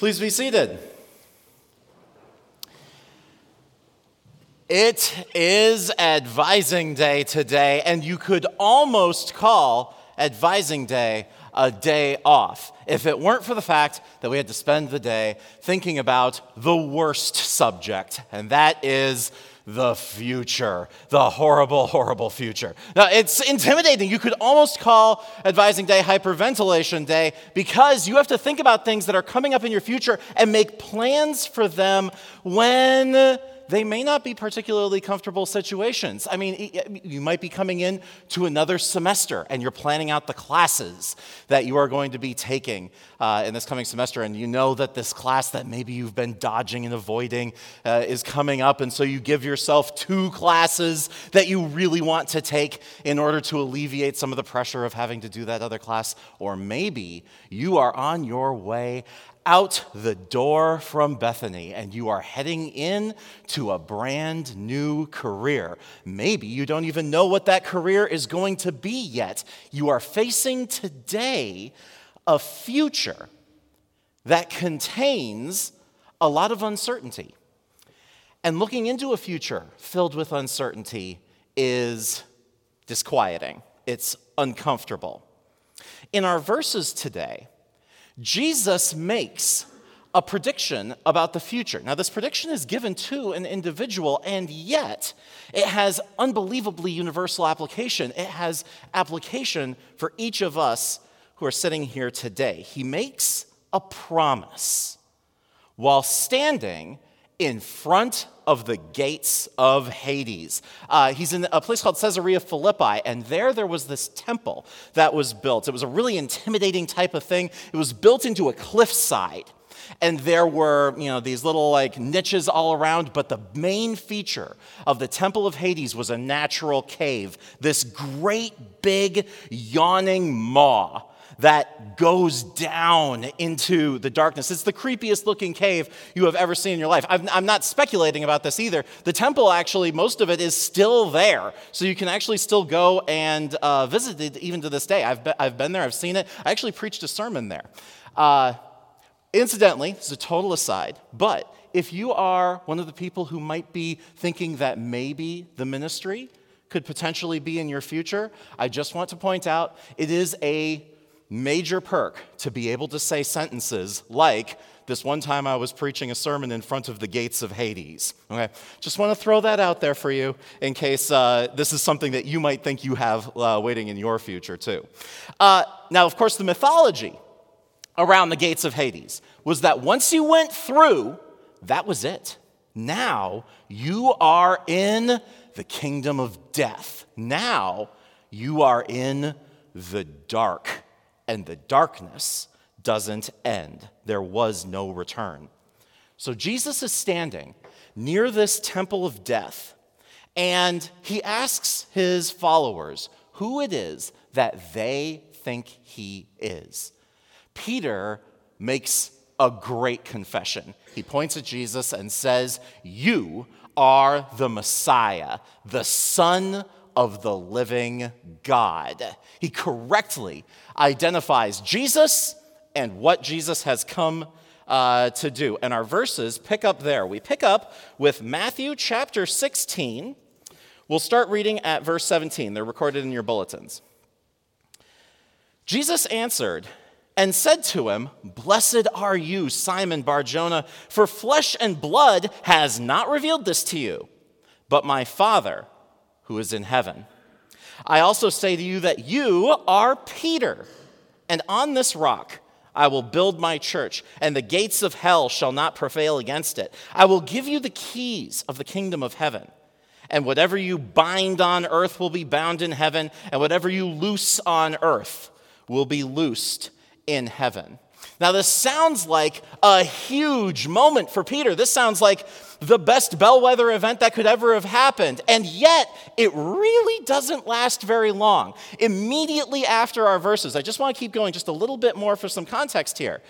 Please be seated. It is advising day today, and you could almost call advising day a day off if it weren't for the fact that we had to spend the day thinking about the worst subject, and that is the future, the horrible, horrible future. Now, it's intimidating. You could almost call Advising Day Hyperventilation Day because you have to think about things that are coming up in your future and make plans for them when they may not be particularly comfortable situations. I mean, you might be coming in to another semester and you're planning out the classes that you are going to be taking uh, in this coming semester, and you know that this class that maybe you've been dodging and avoiding uh, is coming up, and so you give yourself two classes that you really want to take in order to alleviate some of the pressure of having to do that other class. Or maybe you are on your way out the door from Bethany and you are heading in to a brand new career. Maybe you don't even know what that career is going to be yet. You are facing today a future that contains a lot of uncertainty. And looking into a future filled with uncertainty is disquieting, it's uncomfortable. In our verses today, Jesus makes a prediction about the future. Now, this prediction is given to an individual, and yet it has unbelievably universal application. It has application for each of us who are sitting here today. He makes a promise while standing in front of the gates of Hades. Uh, he's in a place called Caesarea Philippi, and there there was this temple that was built. It was a really intimidating type of thing. It was built into a cliffside, and there were you know these little like niches all around. But the main feature of the Temple of Hades was a natural cave, this great big yawning maw that goes down into the darkness. It's the creepiest looking cave you have ever seen in your life. i am not speculating about this either. The temple, actually, most of it is still there. So you can actually still go and uh, visit it even to this day. I've been, I've been there, I've seen it. I actually preached a sermon there. Uh, incidentally, it's a total aside, but if you are one of the people who might be thinking that maybe the ministry could potentially be in your future, I just want to point out it is a major perk to be able to say sentences like, this one time I was preaching a sermon in front of the gates of Hades. Okay, just want to throw that out there for you in case uh, this is something that you might think you have uh, waiting in your future too. Uh, now, of course, the mythology around the gates of Hades was that once you went through, that was it. Now you are in the kingdom of death. Now you are in the dark and the darkness doesn't end. There was no return. So Jesus is standing near this temple of death, and he asks his followers who it is that they think he is. Peter makes a great confession. He points at Jesus and says, You are the Messiah, the Son of the living God. He correctly identifies Jesus and what Jesus has come uh, to do. And our verses pick up there. We pick up with Matthew chapter 16. We'll start reading at verse 17. They're recorded in your bulletins. Jesus answered and said to him, Blessed are you, Simon Bar-Jonah, for flesh and blood has not revealed this to you, but my Father who is in heaven. I also say to you that you are Peter, and on this rock I will build my church, and the gates of hell shall not prevail against it. I will give you the keys of the kingdom of heaven. And whatever you bind on earth will be bound in heaven, and whatever you loose on earth will be loosed in heaven. Now, this sounds like a huge moment for Peter. This sounds like the best bellwether event that could ever have happened. And yet, it really doesn't last very long. Immediately after our verses, I just want to keep going just a little bit more for some context here.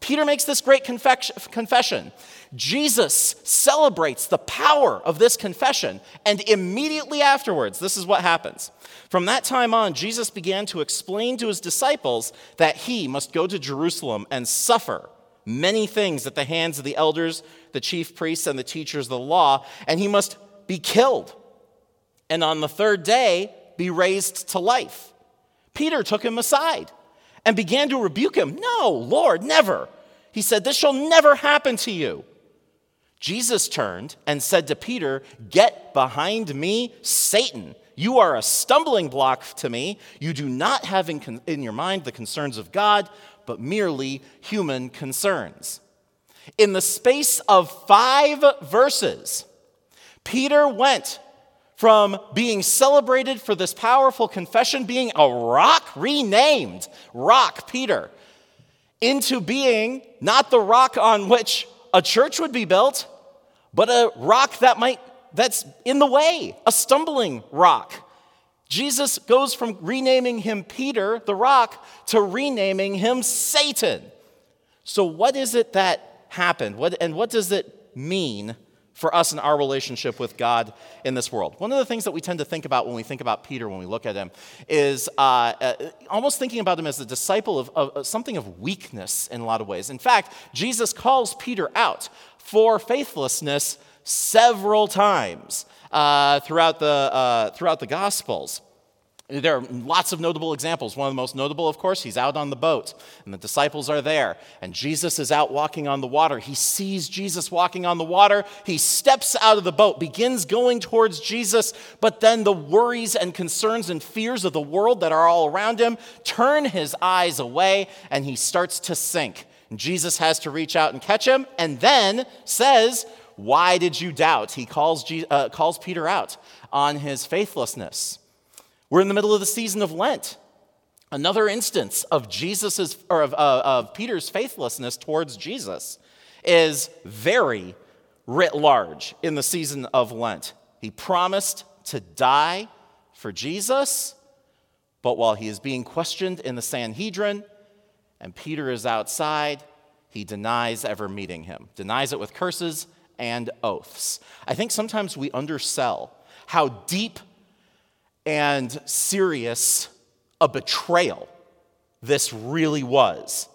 Peter makes this great confession. Jesus celebrates the power of this confession, and immediately afterwards, this is what happens. From that time on, Jesus began to explain to his disciples that he must go to Jerusalem and suffer many things at the hands of the elders, the chief priests, and the teachers of the law, and he must be killed. And on the third day, be raised to life. Peter took him aside and began to rebuke him. No, Lord, never. He said, This shall never happen to you. Jesus turned and said to Peter, Get behind me, Satan. You are a stumbling block to me. You do not have in, in, your mind the concerns of God, but merely human concerns. In the space of five verses, Peter went from being celebrated for this powerful confession, being a rock, renamed Rock Peter, into being not the rock on which a church would be built, but a rock that might that's in the way, a stumbling rock. Jesus goes from renaming him Peter, the rock, to renaming him Satan. So what is it that happened? What, and what does it mean for us in our relationship with God in this world. One of the things that we tend to think about when we think about Peter, when we look at him, is uh, uh, almost thinking about him as a disciple of, of something of weakness in a lot of ways. In fact, Jesus calls Peter out for faithlessness several times uh, throughout, the, uh, throughout the Gospels. There are lots of notable examples. One of the most notable, of course, he's out on the boat, and the disciples are there, and Jesus is out walking on the water. He sees Jesus walking on the water. He steps out of the boat, begins going towards Jesus, but then the worries and concerns and fears of the world that are all around him turn his eyes away, and he starts to sink. And Jesus has to reach out and catch him, and then says, Why did you doubt? He calls, uh, calls Peter out on his faithlessness. We're in the middle of the season of Lent. Another instance of Jesus's or of, uh, of Peter's faithlessness towards Jesus is very writ large in the season of Lent. He promised to die for Jesus, but while he is being questioned in the Sanhedrin and Peter is outside, he denies ever meeting him, denies it with curses and oaths. I think sometimes we undersell how deep and serious a betrayal this really was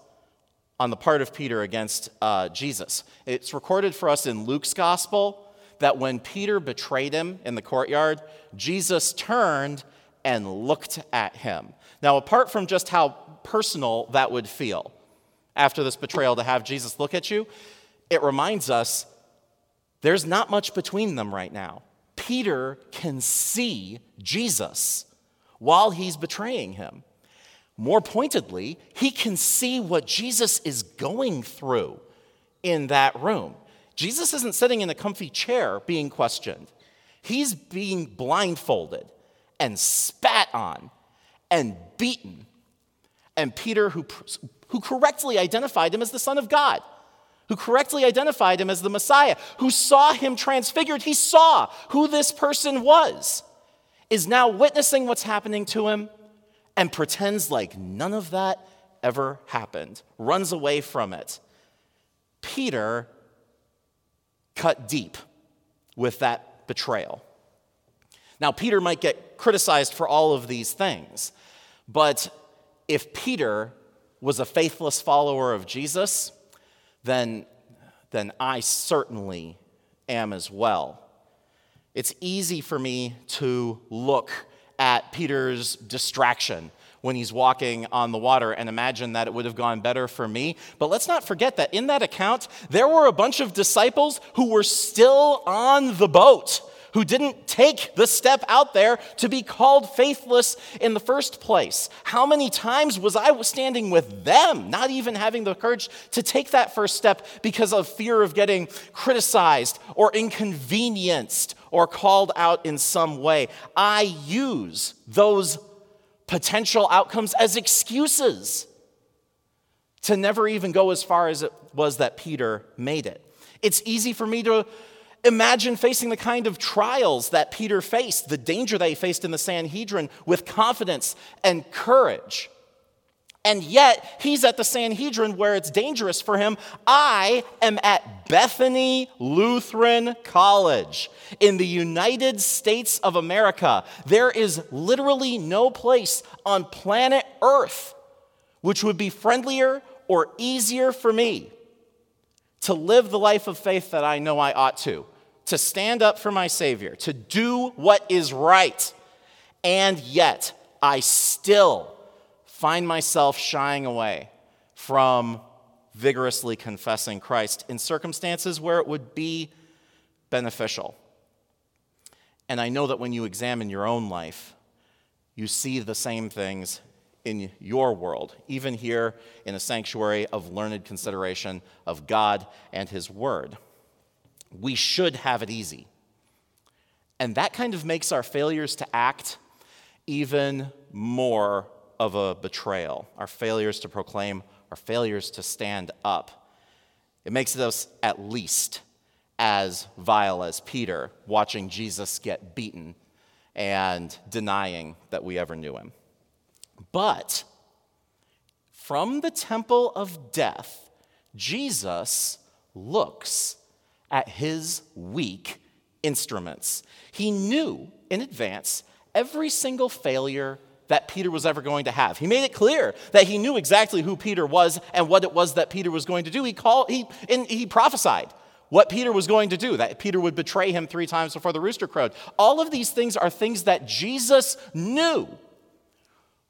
on the part of Peter against uh, Jesus. It's recorded for us in Luke's gospel that when Peter betrayed him in the courtyard, Jesus turned and looked at him. Now, apart from just how personal that would feel after this betrayal to have Jesus look at you, it reminds us there's not much between them right now. Peter can see Jesus while he's betraying him. More pointedly, he can see what Jesus is going through in that room. Jesus isn't sitting in a comfy chair being questioned, he's being blindfolded and spat on and beaten. And Peter, who, who correctly identified him as the Son of God, who correctly identified him as the Messiah, who saw him transfigured, he saw who this person was, is now witnessing what's happening to him and pretends like none of that ever happened, runs away from it. Peter cut deep with that betrayal. Now, Peter might get criticized for all of these things, but if Peter was a faithless follower of Jesus, then, then I certainly am as well. It's easy for me to look at Peter's distraction when he's walking on the water and imagine that it would have gone better for me. But let's not forget that in that account, there were a bunch of disciples who were still on the boat who didn't take the step out there to be called faithless in the first place. How many times was I standing with them, not even having the courage to take that first step because of fear of getting criticized or inconvenienced or called out in some way? I use those potential outcomes as excuses to never even go as far as it was that Peter made it. It's easy for me to Imagine facing the kind of trials that Peter faced, the danger that he faced in the Sanhedrin with confidence and courage. And yet, he's at the Sanhedrin where it's dangerous for him. I am at Bethany Lutheran College in the United States of America. There is literally no place on planet Earth which would be friendlier or easier for me to live the life of faith that I know I ought to, to stand up for my Savior, to do what is right. And yet, I still find myself shying away from vigorously confessing Christ in circumstances where it would be beneficial. And I know that when you examine your own life, you see the same things in your world, even here in a sanctuary of learned consideration of God and His Word. We should have it easy. And that kind of makes our failures to act even more of a betrayal, our failures to proclaim, our failures to stand up. It makes us at least as vile as Peter watching Jesus get beaten and denying that we ever knew him. But from the temple of death, Jesus looks at his weak instruments. He knew in advance every single failure that Peter was ever going to have. He made it clear that he knew exactly who Peter was and what it was that Peter was going to do. He called he and he prophesied what Peter was going to do, that Peter would betray him 3 times before the rooster crowed. All of these things are things that Jesus knew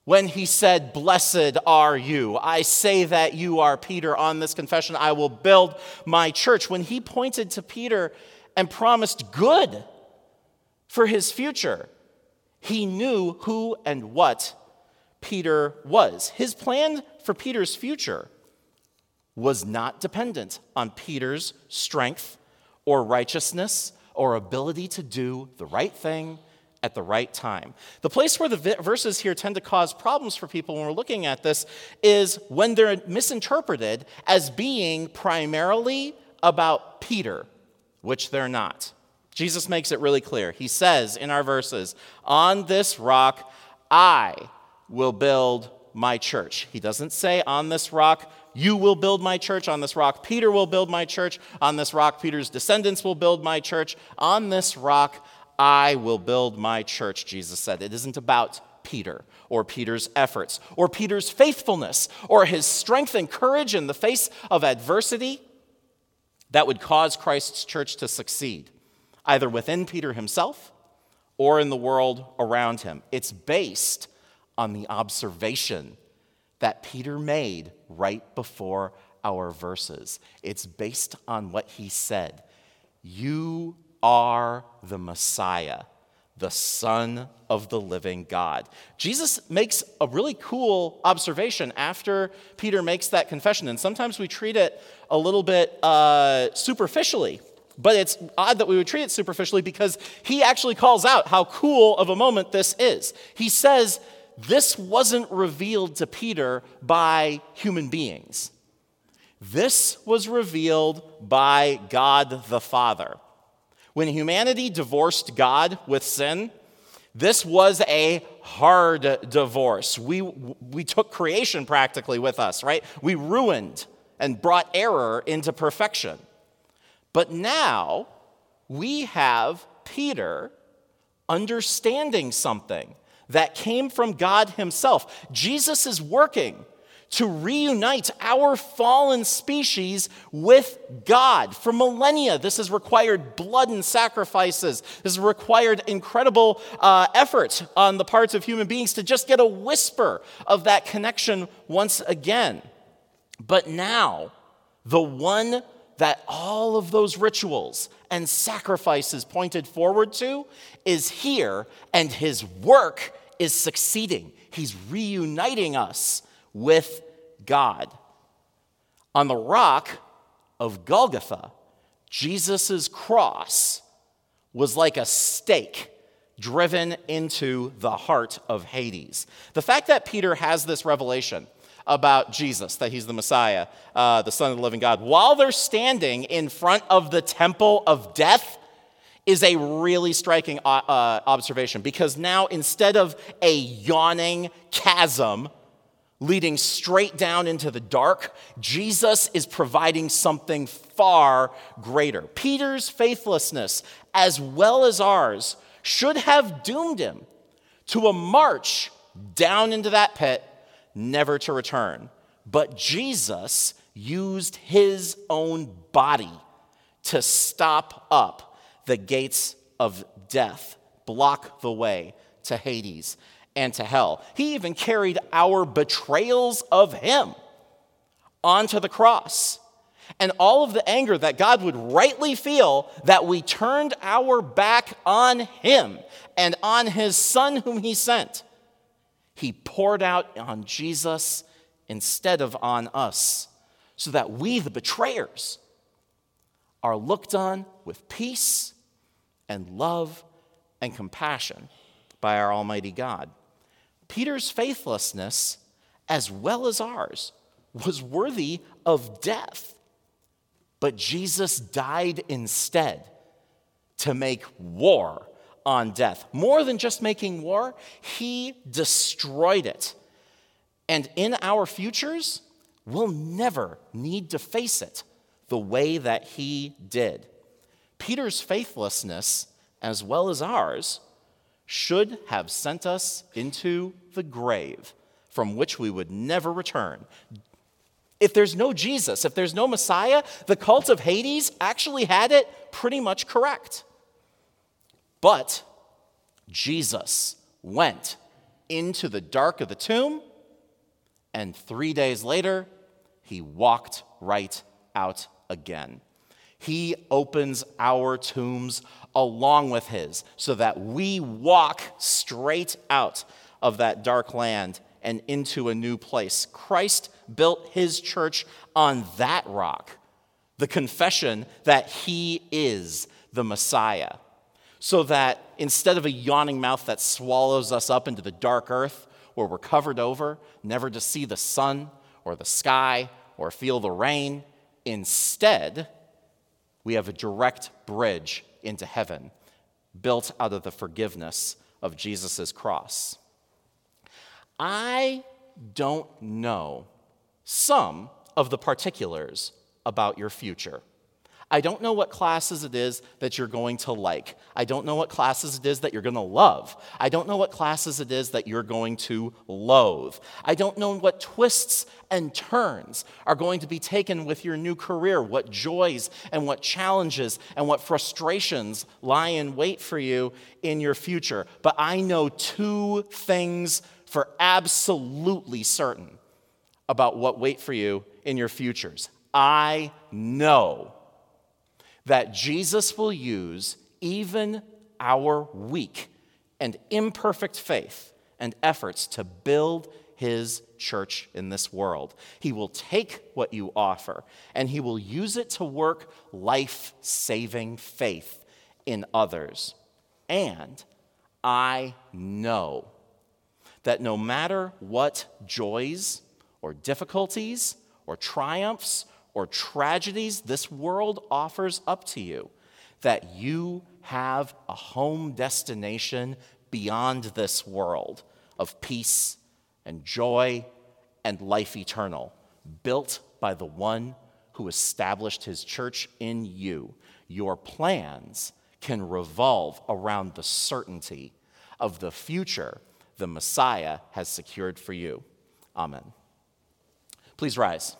when he said, Blessed are you. I say that you are Peter. On this confession, I will build my church. When he pointed to Peter and promised good for his future, he knew who and what Peter was. His plan for Peter's future was not dependent on Peter's strength or righteousness or ability to do the right thing at the right time. The place where the verses here tend to cause problems for people when we're looking at this is when they're misinterpreted as being primarily about Peter, which they're not. Jesus makes it really clear. He says in our verses, On this rock I will build my church. He doesn't say, On this rock you will build my church. On this rock Peter will build my church. On this rock Peter's descendants will build my church. On this rock I will build my church, Jesus said. It isn't about Peter or Peter's efforts or Peter's faithfulness or his strength and courage in the face of adversity that would cause Christ's church to succeed, either within Peter himself or in the world around him. It's based on the observation that Peter made right before our verses. It's based on what he said. You are the Messiah, the Son of the living God. Jesus makes a really cool observation after Peter makes that confession, and sometimes we treat it a little bit uh, superficially. But it's odd that we would treat it superficially because he actually calls out how cool of a moment this is. He says, This wasn't revealed to Peter by human beings. This was revealed by God the Father. When humanity divorced God with sin, this was a hard divorce. We, we took creation practically with us, right? We ruined and brought error into perfection. But now we have Peter understanding something that came from God Himself. Jesus is working to reunite our fallen species with God. For millennia, this has required blood and sacrifices. This has required incredible uh, effort on the parts of human beings to just get a whisper of that connection once again. But now, the one that all of those rituals and sacrifices pointed forward to is here, and his work is succeeding. He's reuniting us with God. On the rock of Golgotha, Jesus' cross was like a stake driven into the heart of Hades. The fact that Peter has this revelation about Jesus, that he's the Messiah, uh, the Son of the living God, while they're standing in front of the temple of death, is a really striking uh, uh observation because now instead of a yawning chasm leading straight down into the dark, Jesus is providing something far greater. Peter's faithlessness, as well as ours, should have doomed him to a march down into that pit, never to return. But Jesus used his own body to stop up the gates of death, block the way to Hades and to hell. He even carried our betrayals of him onto the cross. And all of the anger that God would rightly feel that we turned our back on him and on his son whom he sent, he poured out on Jesus instead of on us, so that we, the betrayers, are looked on with peace and love and compassion by our Almighty God. Peter's faithlessness, as well as ours, was worthy of death. But Jesus died instead to make war on death. More than just making war, he destroyed it. And in our futures, we'll never need to face it the way that he did. Peter's faithlessness, as well as ours, should have sent us into the grave from which we would never return. If there's no Jesus, if there's no Messiah, the cult of Hades actually had it pretty much correct. But Jesus went into the dark of the tomb, and three days later, he walked right out again. He opens our tombs along with his so that we walk straight out of that dark land and into a new place. Christ built his church on that rock, the confession that he is the Messiah. So that instead of a yawning mouth that swallows us up into the dark earth where we're covered over, never to see the sun or the sky or feel the rain, instead, we have a direct bridge into heaven built out of the forgiveness of Jesus' cross. I don't know some of the particulars about your future. I don't know what classes it is that you're going to like. I don't know what classes it is that you're going to love. I don't know what classes it is that you're going to loathe. I don't know what twists and turns are going to be taken with your new career, what joys and what challenges and what frustrations lie in wait for you in your future. But I know two things for absolutely certain about what wait for you in your futures. I know that Jesus will use even our weak and imperfect faith and efforts to build his church in this world. He will take what you offer and he will use it to work life saving faith in others. And I know that no matter what joys or difficulties or triumphs or tragedies this world offers up to you, that you have a home destination beyond this world of peace and joy and life eternal, built by the one who established his church in you. Your plans can revolve around the certainty of the future the Messiah has secured for you. Amen. Please rise.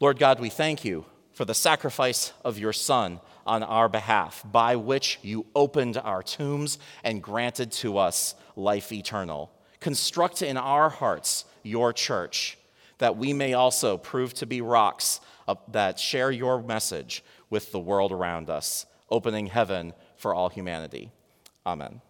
Lord God, we thank you for the sacrifice of your Son on our behalf, by which you opened our tombs and granted to us life eternal. Construct in our hearts your church, that we may also prove to be rocks that share your message with the world around us, opening heaven for all humanity. Amen.